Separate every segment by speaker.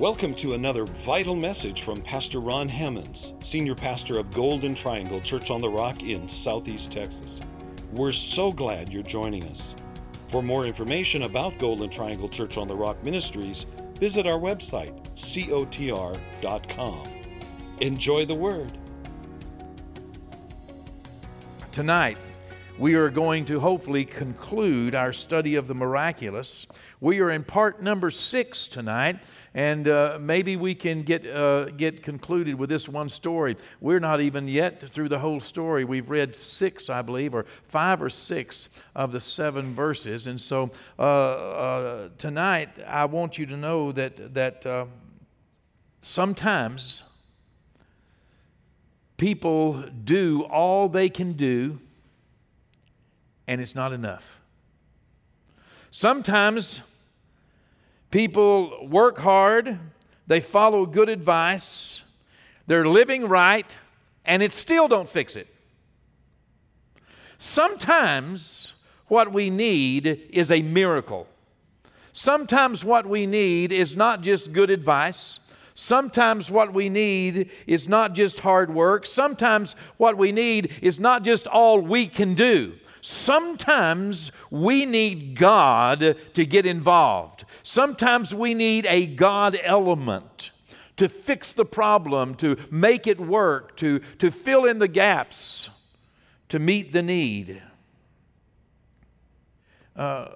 Speaker 1: Welcome to another vital message from Pastor Ron Hammonds, Senior Pastor of Golden Triangle Church on the Rock in Southeast Texas. We're so glad you're joining us. For more information about Golden Triangle Church on the Rock Ministries, visit our website, cotr.com. Enjoy the Word.
Speaker 2: Tonight, we are going to hopefully conclude our study of the miraculous. We are in part number six tonight, and uh, maybe we can get, uh, get concluded with this one story. We're not even yet through the whole story. We've read six, I believe, or five or six of the seven verses. And so uh, uh tonight, I want you to know that, that uh, sometimes people do all they can do, and it's not enough. Sometimes People work hard, they follow good advice, they're living right, and it still don't fix it. Sometimes what we need is a miracle. Sometimes what we need is not just good advice. Sometimes what we need is not just hard work. Sometimes what we need is not just all we can do. Sometimes we need God to get involved. Sometimes we need a God element to fix the problem, to make it work, to, to fill in the gaps, to meet the need. Uh,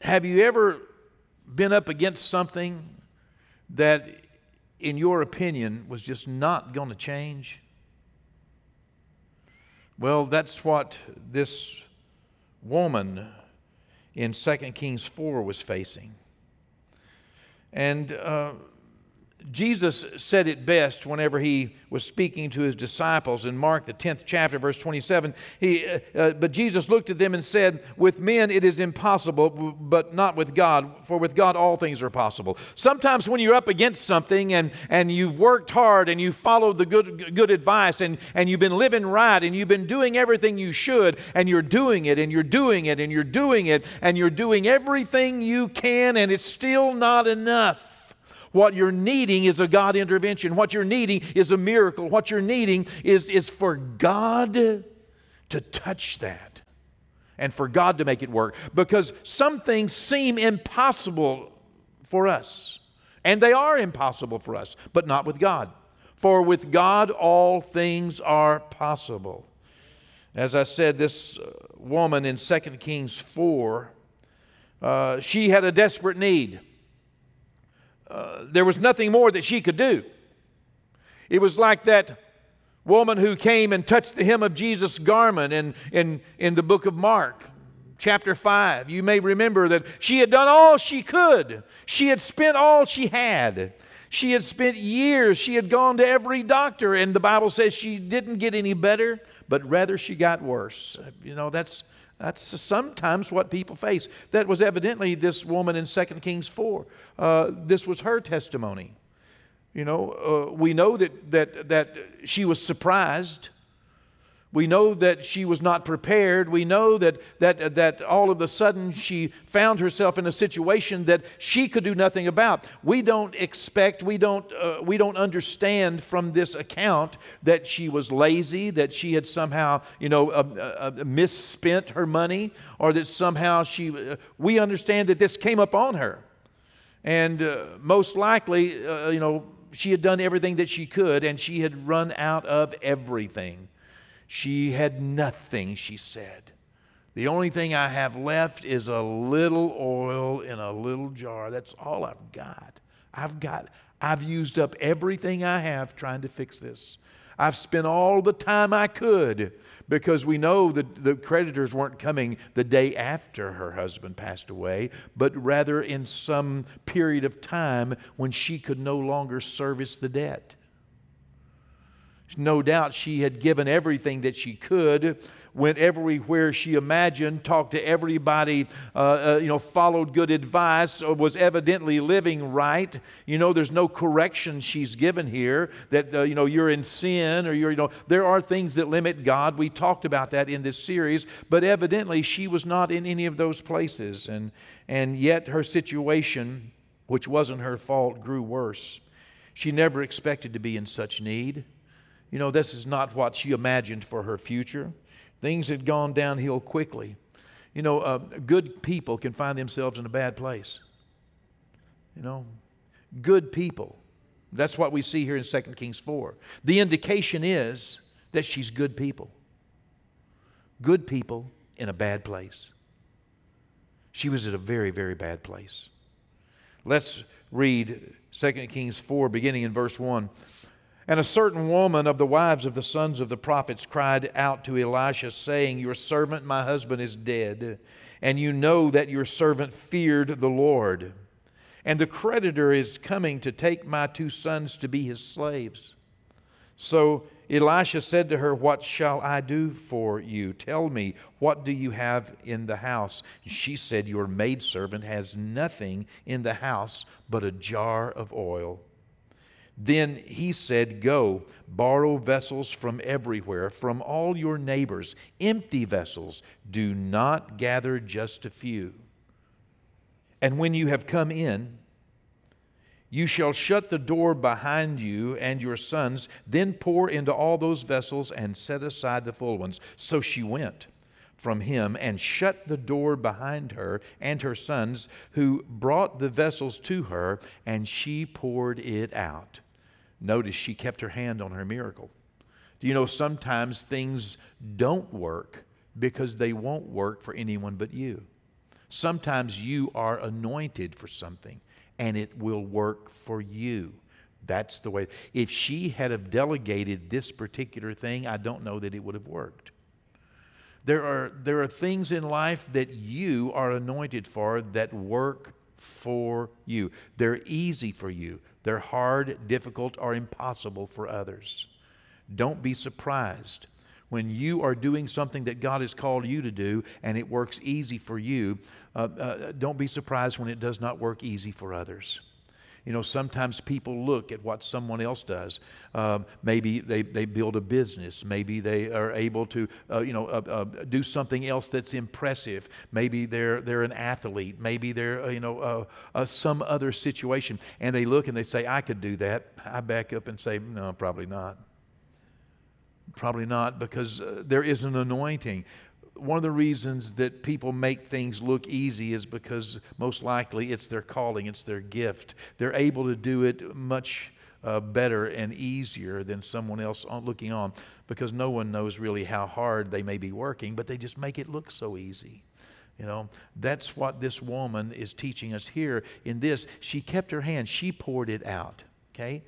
Speaker 2: have you ever been up against something that, in your opinion, was just not going to change? Well, that's what this woman in 2 Kings 4 was facing. And uh, Jesus said it best whenever he was speaking to his disciples in Mark, the 10th chapter, verse 27. He, uh, uh, but Jesus looked at them and said, With men it is impossible, but not with God, for with God all things are possible. Sometimes when you're up against something and, and you've worked hard and you've followed the good, good advice and, and you've been living right and you've been doing everything you should and you're doing it and you're doing it and you're doing it and you're doing everything you can and it's still not enough what you're needing is a God intervention. What you're needing is a miracle. What you're needing is, is for God to touch that and for God to make it work. Because some things seem impossible for us, and they are impossible for us, but not with God. For with God, all things are possible. As I said, this uh, woman in 2 Kings 4, uh, she had a desperate need. Uh, there was nothing more that she could do. It was like that woman who came and touched the hem of Jesus' garment in, in, in the book of Mark, chapter 5. You may remember that she had done all she could, she had spent all she had. She had spent years, she had gone to every doctor, and the Bible says she didn't get any better, but rather she got worse. You know, that's that's sometimes what people face. That was evidently this woman in 2 Kings 4. Uh, this was her testimony. You know, uh, we know that, that, that she was surprised we know that she was not prepared. We know that, that, that all of a sudden she found herself in a situation that she could do nothing about. We don't expect, we don't, uh, we don't understand from this account that she was lazy, that she had somehow, you know, uh, uh, misspent her money, or that somehow she, uh, we understand that this came upon her. And uh, most likely, uh, you know, she had done everything that she could and she had run out of everything. She had nothing, she said. The only thing I have left is a little oil in a little jar. That's all I've got. I've got, I've used up everything I have trying to fix this. I've spent all the time I could because we know that the creditors weren't coming the day after her husband passed away, but rather in some period of time when she could no longer service the debt. No doubt she had given everything that she could, went everywhere she imagined, talked to everybody, uh, uh, you know, followed good advice, was evidently living right. You know, there's no correction she's given here that, uh, you know, you're in sin or you're, you know, there are things that limit God. We talked about that in this series, but evidently she was not in any of those places. And, and yet her situation which wasn't her fault, grew worse. She never expected to be in such need. You know, this is not what she imagined for her future. Things had gone downhill quickly. You know, uh, good people can find themselves in a bad place. You know, good people. That's what we see here in 2 Kings 4. The indication is that she's good people. Good people in a bad place. She was at a very, very bad place. Let's read 2 Kings 4, beginning in verse 1. And a certain woman of the wives of the sons of the prophets cried out to Elisha, saying, Your servant, my husband, is dead, and you know that your servant feared the Lord. And the creditor is coming to take my two sons to be his slaves. So Elisha said to her, What shall I do for you? Tell me, what do you have in the house? She said, Your maidservant has nothing in the house but a jar of oil. Then he said, Go, borrow vessels from everywhere, from all your neighbors, empty vessels. Do not gather just a few. And when you have come in, you shall shut the door behind you and your sons, then pour into all those vessels and set aside the full ones. So she went from him and shut the door behind her and her sons, who brought the vessels to her, and she poured it out. Notice she kept her hand on her miracle. Do you know sometimes things don't work because they won't work for anyone but you? Sometimes you are anointed for something and it will work for you. That's the way. If she had have delegated this particular thing, I don't know that it would have worked. There are, there are things in life that you are anointed for that work for you. They're easy for you. They're hard, difficult, or impossible for others. Don't be surprised when you are doing something that God has called you to do and it works easy for you. Uh, uh, don't be surprised when it does not work easy for others. You know, sometimes people look at what someone else does. Uh, maybe they, they build a business. Maybe they are able to, uh, you know, uh, uh do something else that's impressive. Maybe they're, they're an athlete. Maybe they're, uh, you know, uh, some other situation. And they look and they say, I could do that. I back up and say, no, probably not. Probably not because there is an anointing one of the reasons that people make things look easy is because most likely it's their calling, it's their gift. They're able to do it much uh, better and easier than someone else looking on because no one knows really how hard they may be working, but they just make it look so easy. You know, that's what this woman is teaching us here in this. She kept her hand, she poured it out. Okay?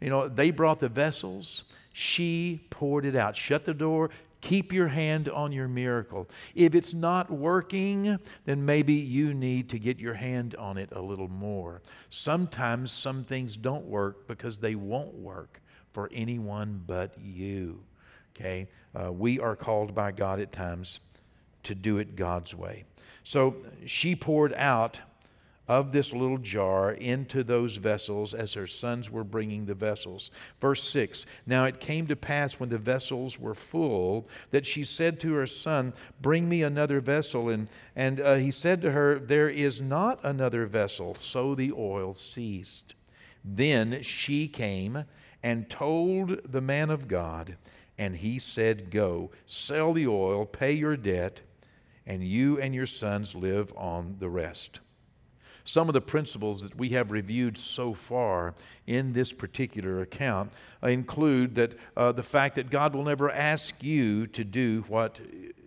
Speaker 2: You know, they brought the vessels, she poured it out. Shut the door, Keep your hand on your miracle. If it's not working, then maybe you need to get your hand on it a little more. Sometimes some things don't work because they won't work for anyone but you. Okay? Uh, we are called by God at times to do it God's way. So she poured out of this little jar into those vessels as her sons were bringing the vessels. Verse 6 Now it came to pass when the vessels were full that she said to her son, Bring me another vessel. And, and uh, he said to her, There is not another vessel. So the oil ceased. Then she came and told the man of God, and he said, Go, sell the oil, pay your debt, and you and your sons live on the rest. Some of the principles that we have reviewed so far in this particular account include that uh, the fact that God will never ask you to do what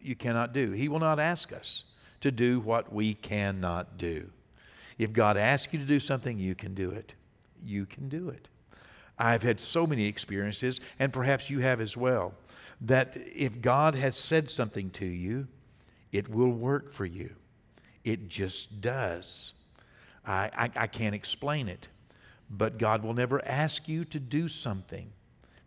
Speaker 2: you cannot do. He will not ask us to do what we cannot do. If God asks you to do something, you can do it. You can do it. I've had so many experiences, and perhaps you have as well, that if God has said something to you, it will work for you. It just does. I, I, I can't explain it. But God will never ask you to do something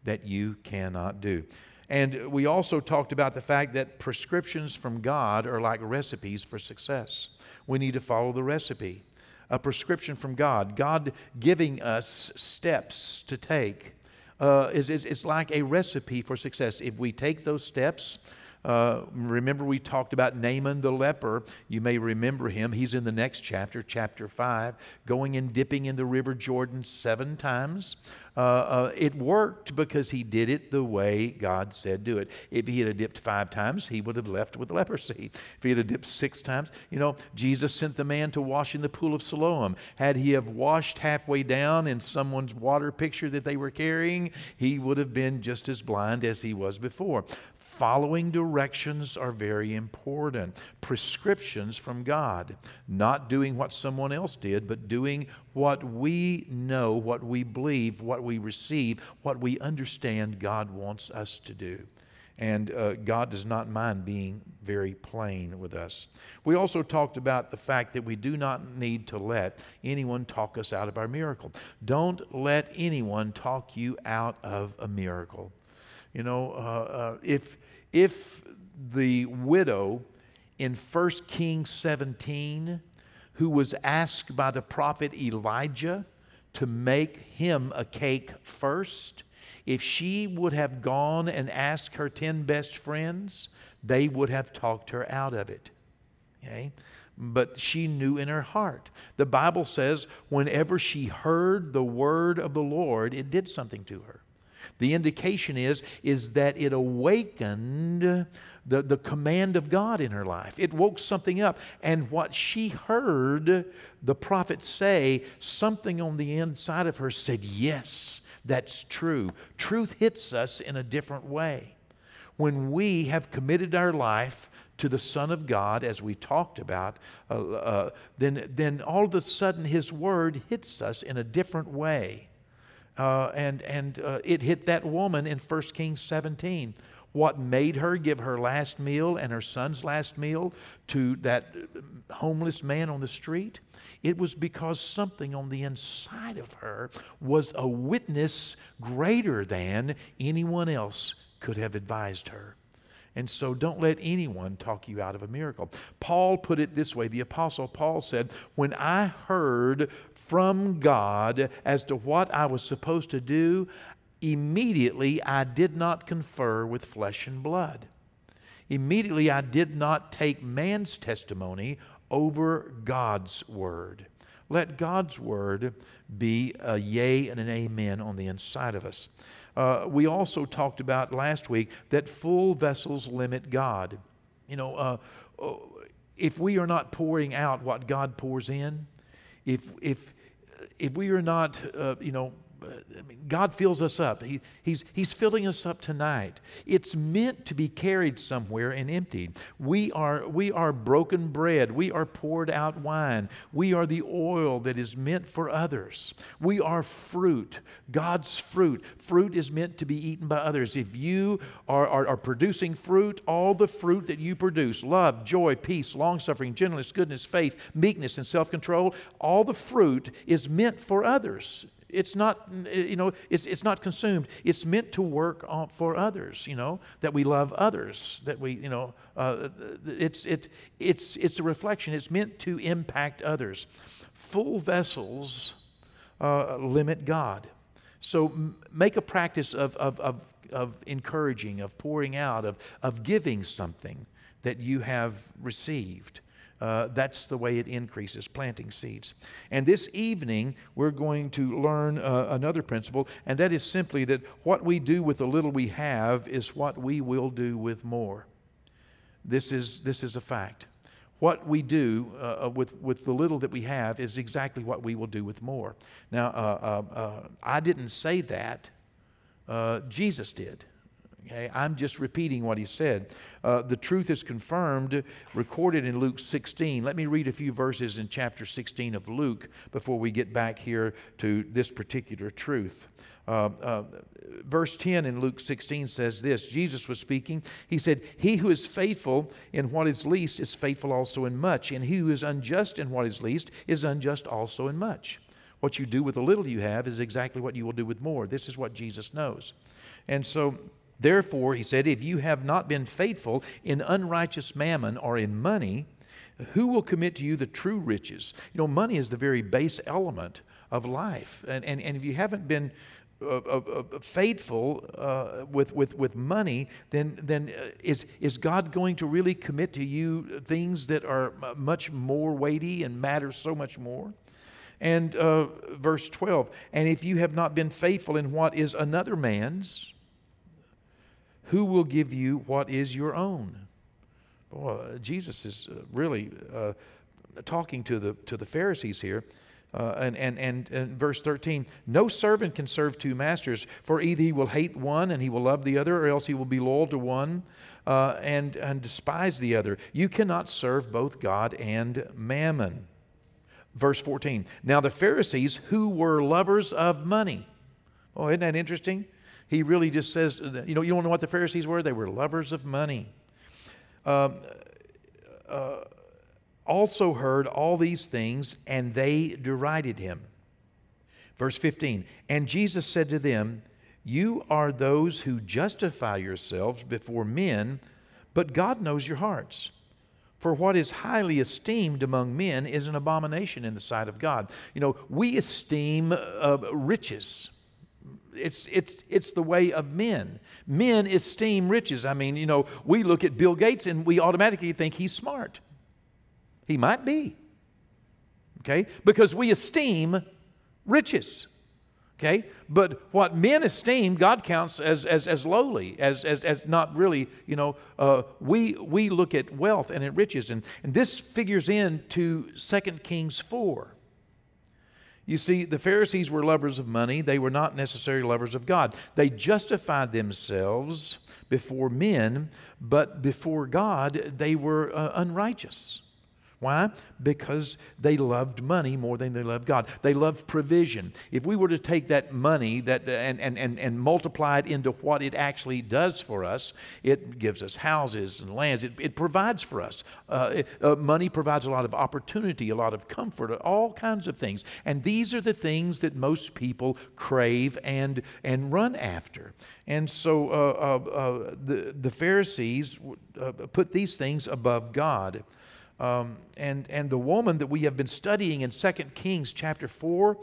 Speaker 2: that you cannot do. And we also talked about the fact that prescriptions from God are like recipes for success. We need to follow the recipe. A prescription from God, God giving us steps to take, uh, is, is, is like a recipe for success. If we take those steps, Uh, remember, we talked about Naaman the leper. You may remember him. He's in the next chapter, chapter 5, going and dipping in the river Jordan seven times. Uh, uh, it worked because he did it the way God said do it. If he had dipped five times, he would have left with leprosy. If he had dipped six times, you know, Jesus sent the man to wash in the pool of Siloam. Had he have washed halfway down in someone's water picture that they were carrying, he would have been just as blind as he was before. Following directions are very important. Prescriptions from God. Not doing what someone else did, but doing what we know, what we believe, what we receive, what we understand God wants us to do. And uh, God does not mind being very plain with us. We also talked about the fact that we do not need to let anyone talk us out of our miracle. Don't let anyone talk you out of a miracle. You know, uh, uh, if if the widow in 1 Kings 17, who was asked by the prophet Elijah to make him a cake first, if she would have gone and asked her 10 best friends, they would have talked her out of it. Okay? But she knew in her heart. The Bible says, whenever she heard the word of the Lord, it did something to her. The indication is, is that it awakened the, the command of God in her life. It woke something up. And what she heard the prophet say, something on the inside of her said, Yes, that's true. Truth hits us in a different way. When we have committed our life to the Son of God, as we talked about, uh, uh, then, then all of a sudden His Word hits us in a different way. Uh, and and uh, it hit that woman in 1 Kings 17. What made her give her last meal and her son's last meal to that homeless man on the street? It was because something on the inside of her was a witness greater than anyone else could have advised her. And so don't let anyone talk you out of a miracle. Paul put it this way the Apostle Paul said, When I heard from God as to what I was supposed to do, immediately I did not confer with flesh and blood. Immediately I did not take man's testimony over God's word. Let God's word be a yea and an amen on the inside of us. Uh, we also talked about last week that full vessels limit God. You know, uh, uh if we are not pouring out what God pours in, if, if, if we are not, uh, you know, I mean, God fills us up. He, he's, he's filling us up tonight. It's meant to be carried somewhere and emptied. We are, we are broken bread. We are poured out wine. We are the oil that is meant for others. We are fruit, God's fruit. Fruit is meant to be eaten by others. If you are, are, are producing fruit, all the fruit that you produce love, joy, peace, long suffering, gentleness, goodness, faith, meekness, and self control all the fruit is meant for others. It's not, you know, it's, it's not consumed. It's meant to work for others, you know, that we love others, that we, you know, uh, it's, it, it's, it's a reflection. It's meant to impact others. Full vessels uh, limit God. So m- make a practice of, of, of, of encouraging, of pouring out, of, of giving something that you have received. Uh, that's the way it increases, planting seeds. And this evening, we're going to learn uh, another principle, and that is simply that what we do with the little we have is what we will do with more. This is, this is a fact. What we do uh, uh with, with the little that we have is exactly what we will do with more. Now, uh, I didn't say that, Jesus did. Okay, I'm just repeating what he said. Uh, the truth is confirmed, recorded in Luke 16. Let me read a few verses in chapter 16 of Luke before we get back here to this particular truth. Uh, uh, verse 10 in Luke 16 says this Jesus was speaking. He said, He who is faithful in what is least is faithful also in much, and he who is unjust in what is least is unjust also in much. What you do with the little you have is exactly what you will do with more. This is what Jesus knows. And so, Therefore, he said, if you have not been faithful in unrighteous mammon or in money, who will commit to you the true riches? You know, money is the very base element of life. And, and, and if you haven't been uh, uh, uh, faithful uh, with, with, with money, then, then uh, is, is God going to really commit to you things that are much more weighty and matter so much more? And uh, verse 12, and if you have not been faithful in what is another man's, who will give you what is your own? Boy, Jesus is really talking to the, to the Pharisees here. Uh, and, and, and, and verse 13, no servant can serve two masters, for either he will hate one and he will love the other, or else he will be loyal to one uh, and, and despise the other. You cannot serve both God and mammon. Verse 14, now the Pharisees who were lovers of money. Oh, isn't that interesting? He really just says, you know, you don't know what the Pharisees were? They were lovers of money. Um, uh, also heard all these things, and they derided him. Verse 15 And Jesus said to them, You are those who justify yourselves before men, but God knows your hearts. For what is highly esteemed among men is an abomination in the sight of God. You know, we esteem uh, riches. It's, it's, it's the way of men. Men esteem riches. I mean, you know, we look at Bill Gates and we automatically think he's smart. He might be. Okay? Because we esteem riches. Okay? But what men esteem, God counts as, as, as lowly, as, as, as not really, you know, uh, we, we look at wealth and at riches. And, and this figures into 2 Kings 4. You see, the Pharisees were lovers of money. They were not necessarily lovers of God. They justified themselves before men, but before God, they were uh, unrighteous. Why? Because they loved money more than they loved God. They loved provision. If we were to take that money that, and, and, and, and multiply it into what it actually does for us, it gives us houses and lands. It, it provides for us. Uh, it, uh, money provides a lot of opportunity, a lot of comfort, all kinds of things. And these are the things that most people crave and, and run after. And so uh, uh, uh the, the Pharisees uh, put these things above God. Um, and, and the woman that we have been studying in 2 Kings chapter 4,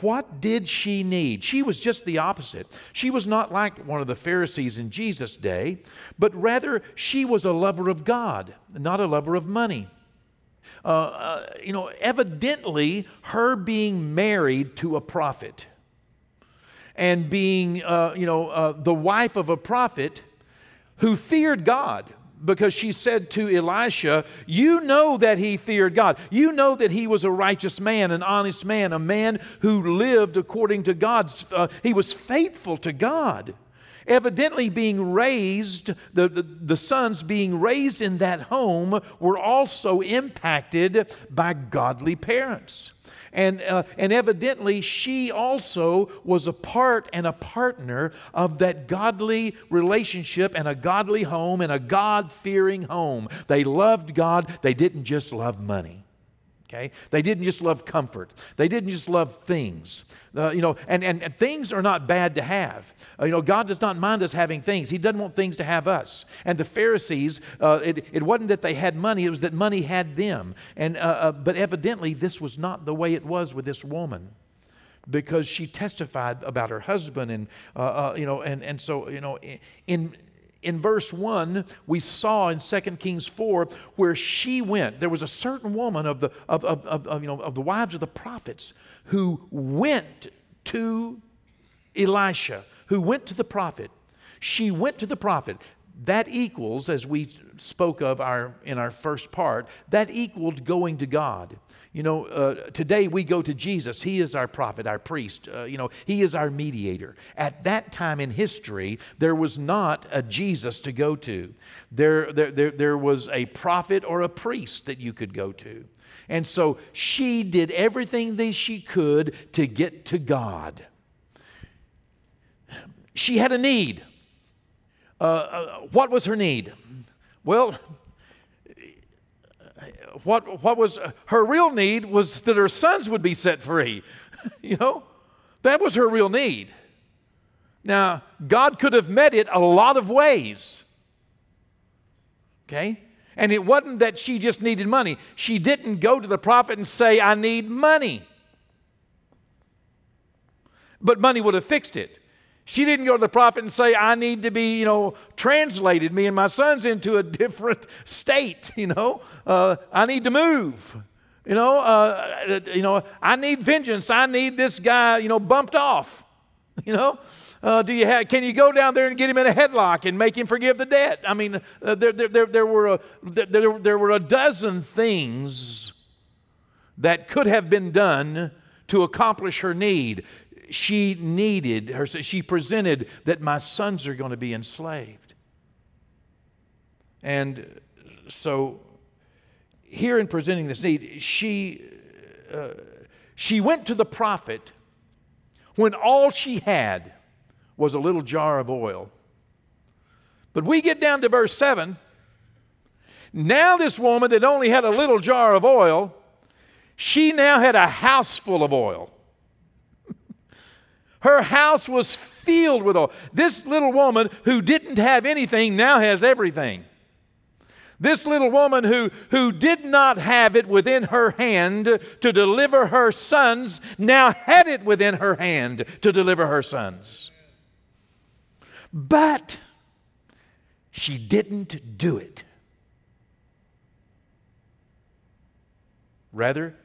Speaker 2: what did she need? She was just the opposite. She was not like one of the Pharisees in Jesus' day, but rather she was a lover of God, not a lover of money. Uh, uh, you know, evidently, her being married to a prophet and being, uh, you know, uh, the wife of a prophet who feared God because she said to Elisha, You know that he feared God. You know that he was a righteous man, an honest man, a man who lived according to God's, uh, he was faithful to God. Evidently, being raised, the, the, the sons being raised in that home were also impacted by godly parents. And, uh, and evidently, she also was a part and a partner of that godly relationship and a godly home and a God fearing home. They loved God, they didn't just love money. Okay? They didn't just love comfort. They didn't just love things. Uh, you know, and, and, and, things are not bad to have. Uh, you know, God does not mind us having things. He doesn't want things to have us. And the Pharisees, uh, it, it wasn't that they had money, it was that money had them. And, uh, uh, but evidently, this was not the way it was with this woman because she testified about her husband and uh, you know and, and so you know in in verse 1, we saw in 2 Kings 4 where she went. There was a certain woman of the, of, of, of, of, you know, of the wives of the prophets who went to Elisha, who went to the prophet. She went to the prophet. That equals, as we spoke of our, in our first part, that equaled going to God. You know, uh, today we go to Jesus. He is our prophet, our priest. Uh, you know, He is our mediator. At that time in history, there was not a Jesus to go to. There, there, there, there was a prophet or a priest that you could go to. And so she did everything that she could to get to God. She had a need. Uh, uh what was her need? Well, what, what was her real need was that her sons would be set free. you know, that was her real need. Now, God could have met it a lot of ways. Okay? And it wasn't that she just needed money. She didn't go to the prophet and say, I need money. but money would have fixed it. She didn't go to the prophet and say, I need to be, you know, translated, me and my sons, into a different state, you know. Uh, I need to move. You know, uh, you know, I need vengeance. I need this guy, you know, bumped off. You know, uh, do you have, can you go down there and get him in a headlock and make him forgive the debt? I mean, uh, there, there, there, there, were a, there, there were a dozen things that could have been done to accomplish her need she needed, her, she presented that my sons are going to be enslaved. And so, here in presenting this need, she, uh, she went to the prophet when all she had was a little jar of oil. But we get down to verse 7. Now, this woman that only had a little jar of oil, she now had a house full of oil. Her house was filled with oil. This little woman who didn't have anything now has everything. This little woman who, who did not have it within her hand to deliver her sons now had it within her hand to deliver her sons. But she didn't do it. Rather,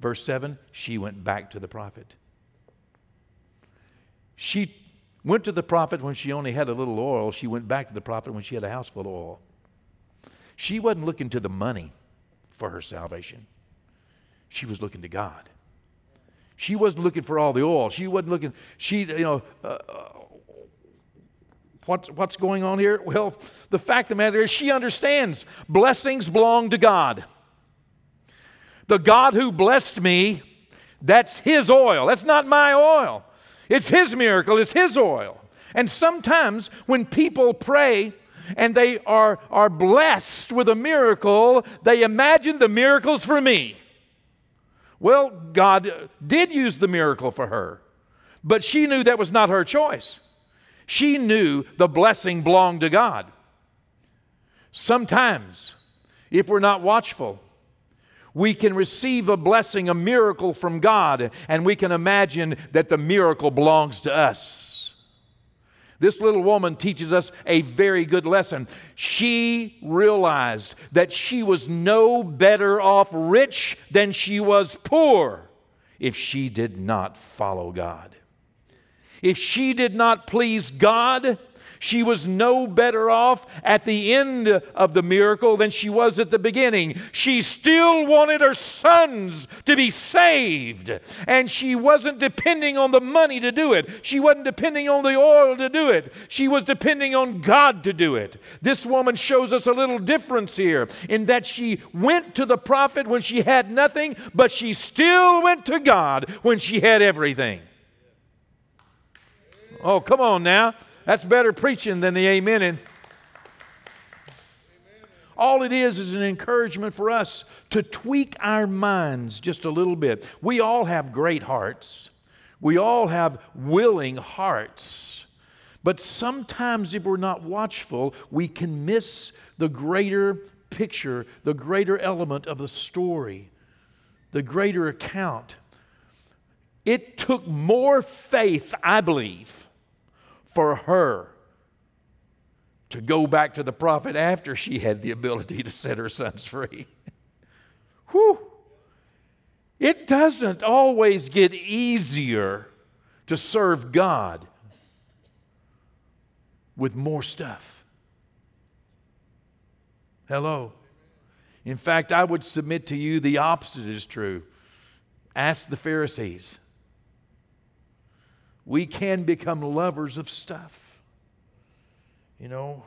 Speaker 2: verse 7, she went back to the prophet. She went to the prophet when she only had a little oil. She went back to the prophet when she had a house full of oil. She wasn't looking to the money for her salvation, she was looking to God. She wasn't looking for all the oil. She wasn't looking, she, you know, uh, uh what's, what's going on here? Well, the fact of the matter is, she understands blessings belong to God. The God who blessed me, that's His oil. That's not my oil. It's His miracle, it's His oil. And sometimes when people pray and they are, are blessed with a miracle, they imagine the miracle's for me. Well, God did use the miracle for her, but she knew that was not her choice. She knew the blessing belonged to God. Sometimes, if we're not watchful, we can receive a blessing, a miracle from God, and we can imagine that the miracle belongs to us. This little woman teaches us a very good lesson. She realized that she was no better off rich than she was poor if she did not follow God. If she did not please God, she was no better off at the end of the miracle than she was at the beginning. She still wanted her sons to be saved, and she wasn't depending on the money to do it. She wasn't depending on the oil to do it. She was depending on God to do it. This woman shows us a little difference here in that she went to the prophet when she had nothing, but she still went to God when she had everything. Oh, come on now. That's better preaching than the amen. All it is is an encouragement for us to tweak our minds just a little bit. We all have great hearts, we all have willing hearts. But sometimes, if we're not watchful, we can miss the greater picture, the greater element of the story, the greater account. It took more faith, I believe, for her to go back to the prophet after she had the ability to set her sons free. Whew. It doesn't always get easier to serve God with more stuff. Hello. In fact, I would submit to you the opposite is true. Ask the Pharisees we can become lovers of stuff. You know,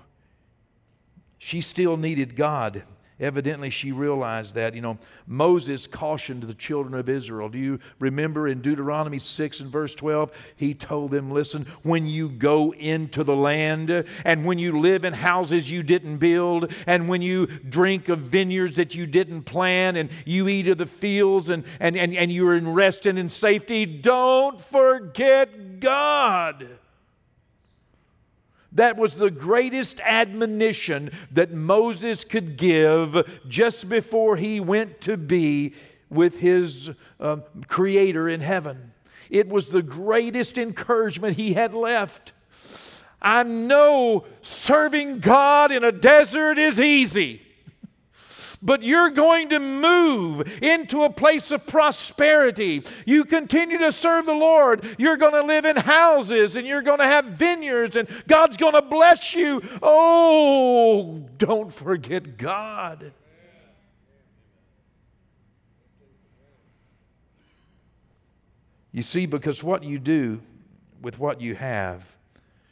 Speaker 2: she still needed God. Evidently, she realized that. You know, Moses cautioned the children of Israel. Do you remember in Deuteronomy 6 and verse 12? He told them, Listen, when you go into the land, and when you live in houses you didn't build, and when you drink of vineyards that you didn't plant, and you eat of the fields, and, and, and, and you're in rest and in safety, don't forget God. That was the greatest admonition that Moses could give just before he went to be with his uh, Creator in heaven. It was the greatest encouragement he had left. I know serving God in a desert is easy but you're going to move into a place of prosperity. You continue to serve the Lord. You're going to live in houses and you're going to have vineyards and God's going to bless you. Oh, don't forget God. You see, because what you do with what you have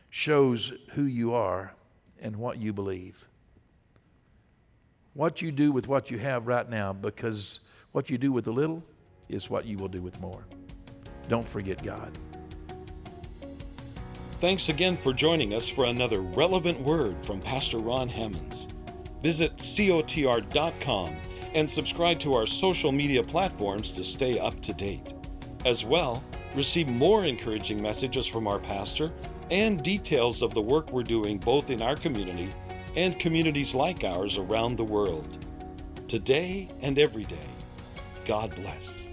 Speaker 2: shows who you are and what you believe what you do with what you have right now because what you do with a little is what you will do with more. Don't forget God.
Speaker 1: Thanks again for joining us for another relevant word from Pastor Ron Hammonds. Visit cotr.com and subscribe to our social media platforms to stay up to date. As well, receive more encouraging messages from our pastor and details of the work we're doing both in our community and communities like ours around the world. Today and every day, God bless.